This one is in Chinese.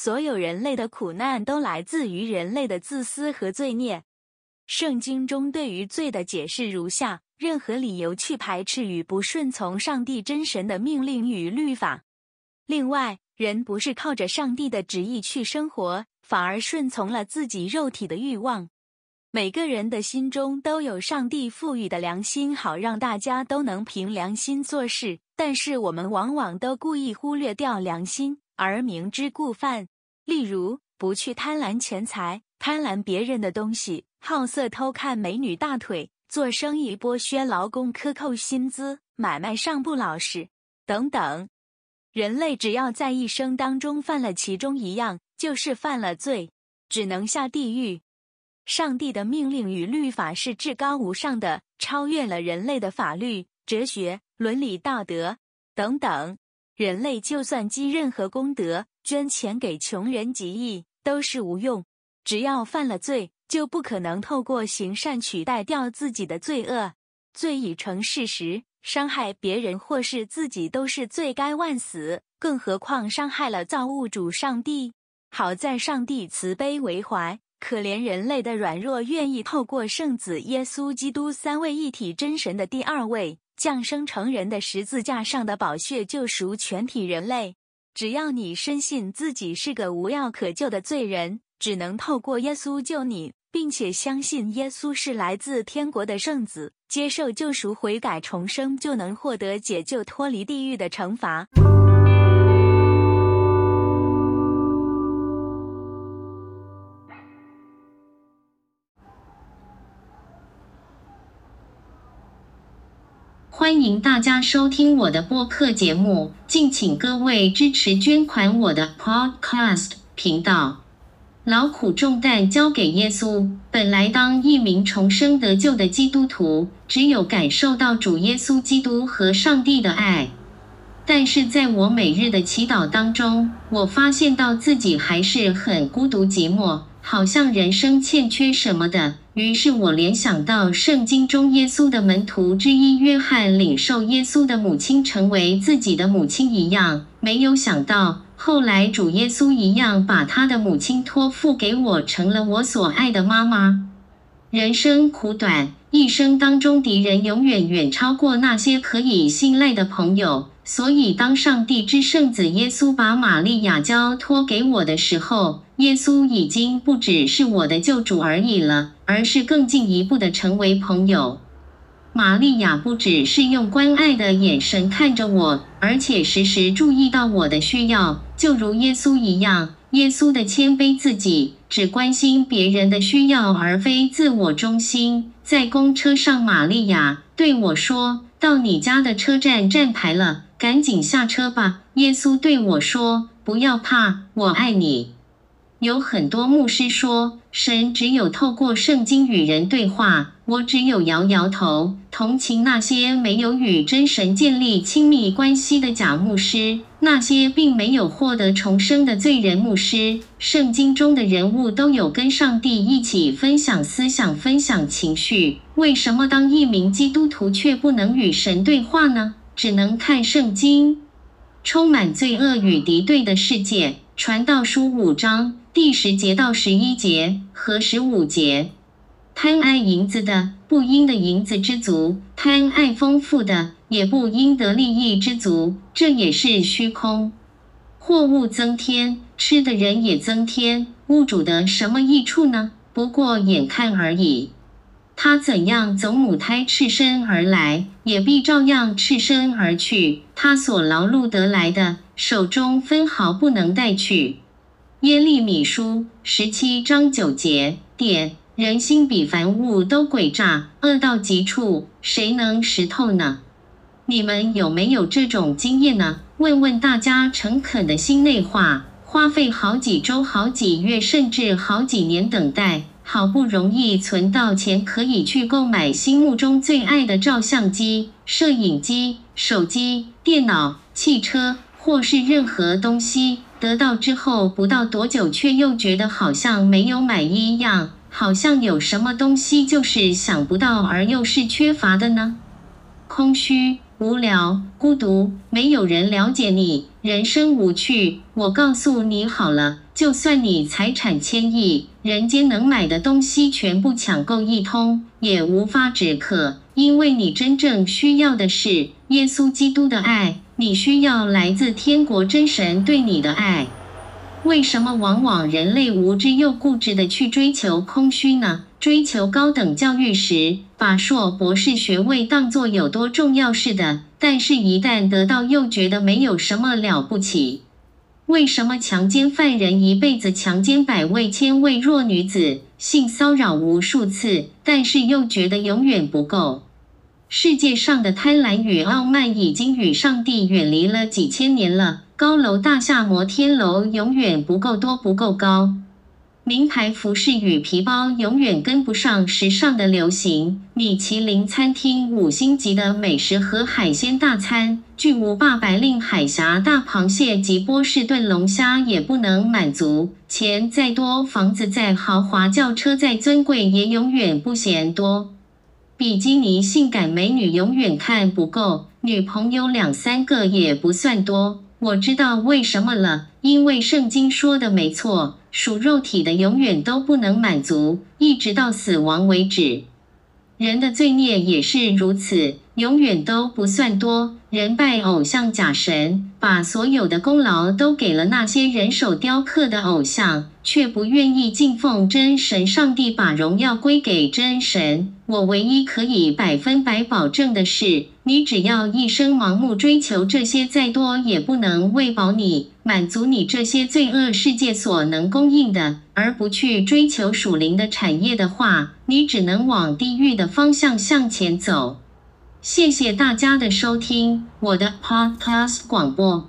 所有人类的苦难都来自于人类的自私和罪孽。圣经中对于罪的解释如下：任何理由去排斥与不顺从上帝真神的命令与律法。另外，人不是靠着上帝的旨意去生活，反而顺从了自己肉体的欲望。每个人的心中都有上帝赋予的良心，好让大家都能凭良心做事。但是我们往往都故意忽略掉良心，而明知故犯。例如，不去贪婪钱财，贪婪别人的东西，好色偷看美女大腿，做生意剥削劳工，克扣薪资，买卖上不老实，等等。人类只要在一生当中犯了其中一样，就是犯了罪，只能下地狱。上帝的命令与律法是至高无上的，超越了人类的法律、哲学、伦理道德等等。人类就算积任何功德。捐钱给穷人极义都是无用，只要犯了罪，就不可能透过行善取代掉自己的罪恶。罪已成事实，伤害别人或是自己都是罪该万死，更何况伤害了造物主上帝。好在上帝慈悲为怀，可怜人类的软弱，愿意透过圣子耶稣基督三位一体真神的第二位降生成人的十字架上的宝血，救赎全体人类。只要你深信自己是个无药可救的罪人，只能透过耶稣救你，并且相信耶稣是来自天国的圣子，接受救赎、悔改、重生，就能获得解救、脱离地狱的惩罚。欢迎大家收听我的播客节目，敬请各位支持捐款我的 Podcast 频道。劳苦重担交给耶稣。本来当一名重生得救的基督徒，只有感受到主耶稣基督和上帝的爱。但是在我每日的祈祷当中，我发现到自己还是很孤独寂寞，好像人生欠缺什么的。于是我联想到圣经中耶稣的门徒之一约翰领受耶稣的母亲成为自己的母亲一样，没有想到后来主耶稣一样把他的母亲托付给我，成了我所爱的妈妈。人生苦短，一生当中敌人永远远超过那些可以信赖的朋友。所以，当上帝之圣子耶稣把玛利亚交托给我的时候，耶稣已经不只是我的救主而已了，而是更进一步的成为朋友。玛利亚不只是用关爱的眼神看着我，而且时时注意到我的需要，就如耶稣一样。耶稣的谦卑自己，只关心别人的需要，而非自我中心。在公车上，玛利亚对我说：“到你家的车站站牌了。”赶紧下车吧！耶稣对我说：“不要怕，我爱你。”有很多牧师说，神只有透过圣经与人对话。我只有摇摇头，同情那些没有与真神建立亲密关系的假牧师，那些并没有获得重生的罪人牧师。圣经中的人物都有跟上帝一起分享思想、分享情绪，为什么当一名基督徒却不能与神对话呢？只能看圣经，充满罪恶与敌对的世界。传道书五章第十节到十一节和十五节。贪爱银子的，不应的银子之足；贪爱丰富的，也不应得利益之足。这也是虚空。货物增添，吃的人也增添，物主的什么益处呢？不过眼看而已。他怎样走母胎赤身而来，也必照样赤身而去。他所劳碌得来的，手中分毫不能带去。耶利米书十七章九节点：人心比凡物都诡诈，恶到极处，谁能识透呢？你们有没有这种经验呢？问问大家诚恳的心内话，花费好几周、好几月，甚至好几年等待。好不容易存到钱，可以去购买心目中最爱的照相机、摄影机、手机、电脑、汽车，或是任何东西。得到之后不到多久，却又觉得好像没有买一样，好像有什么东西就是想不到，而又是缺乏的呢？空虚、无聊、孤独，没有人了解你，人生无趣。我告诉你好了。就算你财产千亿，人间能买的东西全部抢购一通，也无法止渴，因为你真正需要的是耶稣基督的爱，你需要来自天国真神对你的爱。为什么往往人类无知又固执的去追求空虚呢？追求高等教育时，把硕博士学位当作有多重要似的，但是，一旦得到，又觉得没有什么了不起。为什么强奸犯人一辈子强奸百位、千位弱女子，性骚扰无数次，但是又觉得永远不够？世界上的贪婪与傲慢已经与上帝远离了几千年了。高楼大厦、摩天楼永远不够多、不够高。名牌服饰与皮包永远跟不上时尚的流行，米其林餐厅五星级的美食和海鲜大餐，巨无霸白令海峡大螃蟹及波士顿龙虾也不能满足。钱再多，房子再豪华，轿车再尊贵，也永远不嫌多。比基尼性感美女永远看不够，女朋友两三个也不算多。我知道为什么了，因为圣经说的没错。属肉体的永远都不能满足，一直到死亡为止。人的罪孽也是如此，永远都不算多。人拜偶像假神，把所有的功劳都给了那些人手雕刻的偶像，却不愿意敬奉真神上帝，把荣耀归给真神。我唯一可以百分百保证的是，你只要一生盲目追求这些，再多也不能喂饱你，满足你这些罪恶世界所能供应的，而不去追求属灵的产业的话，你只能往地狱的方向向前走。谢谢大家的收听，我的 Podcast 广播。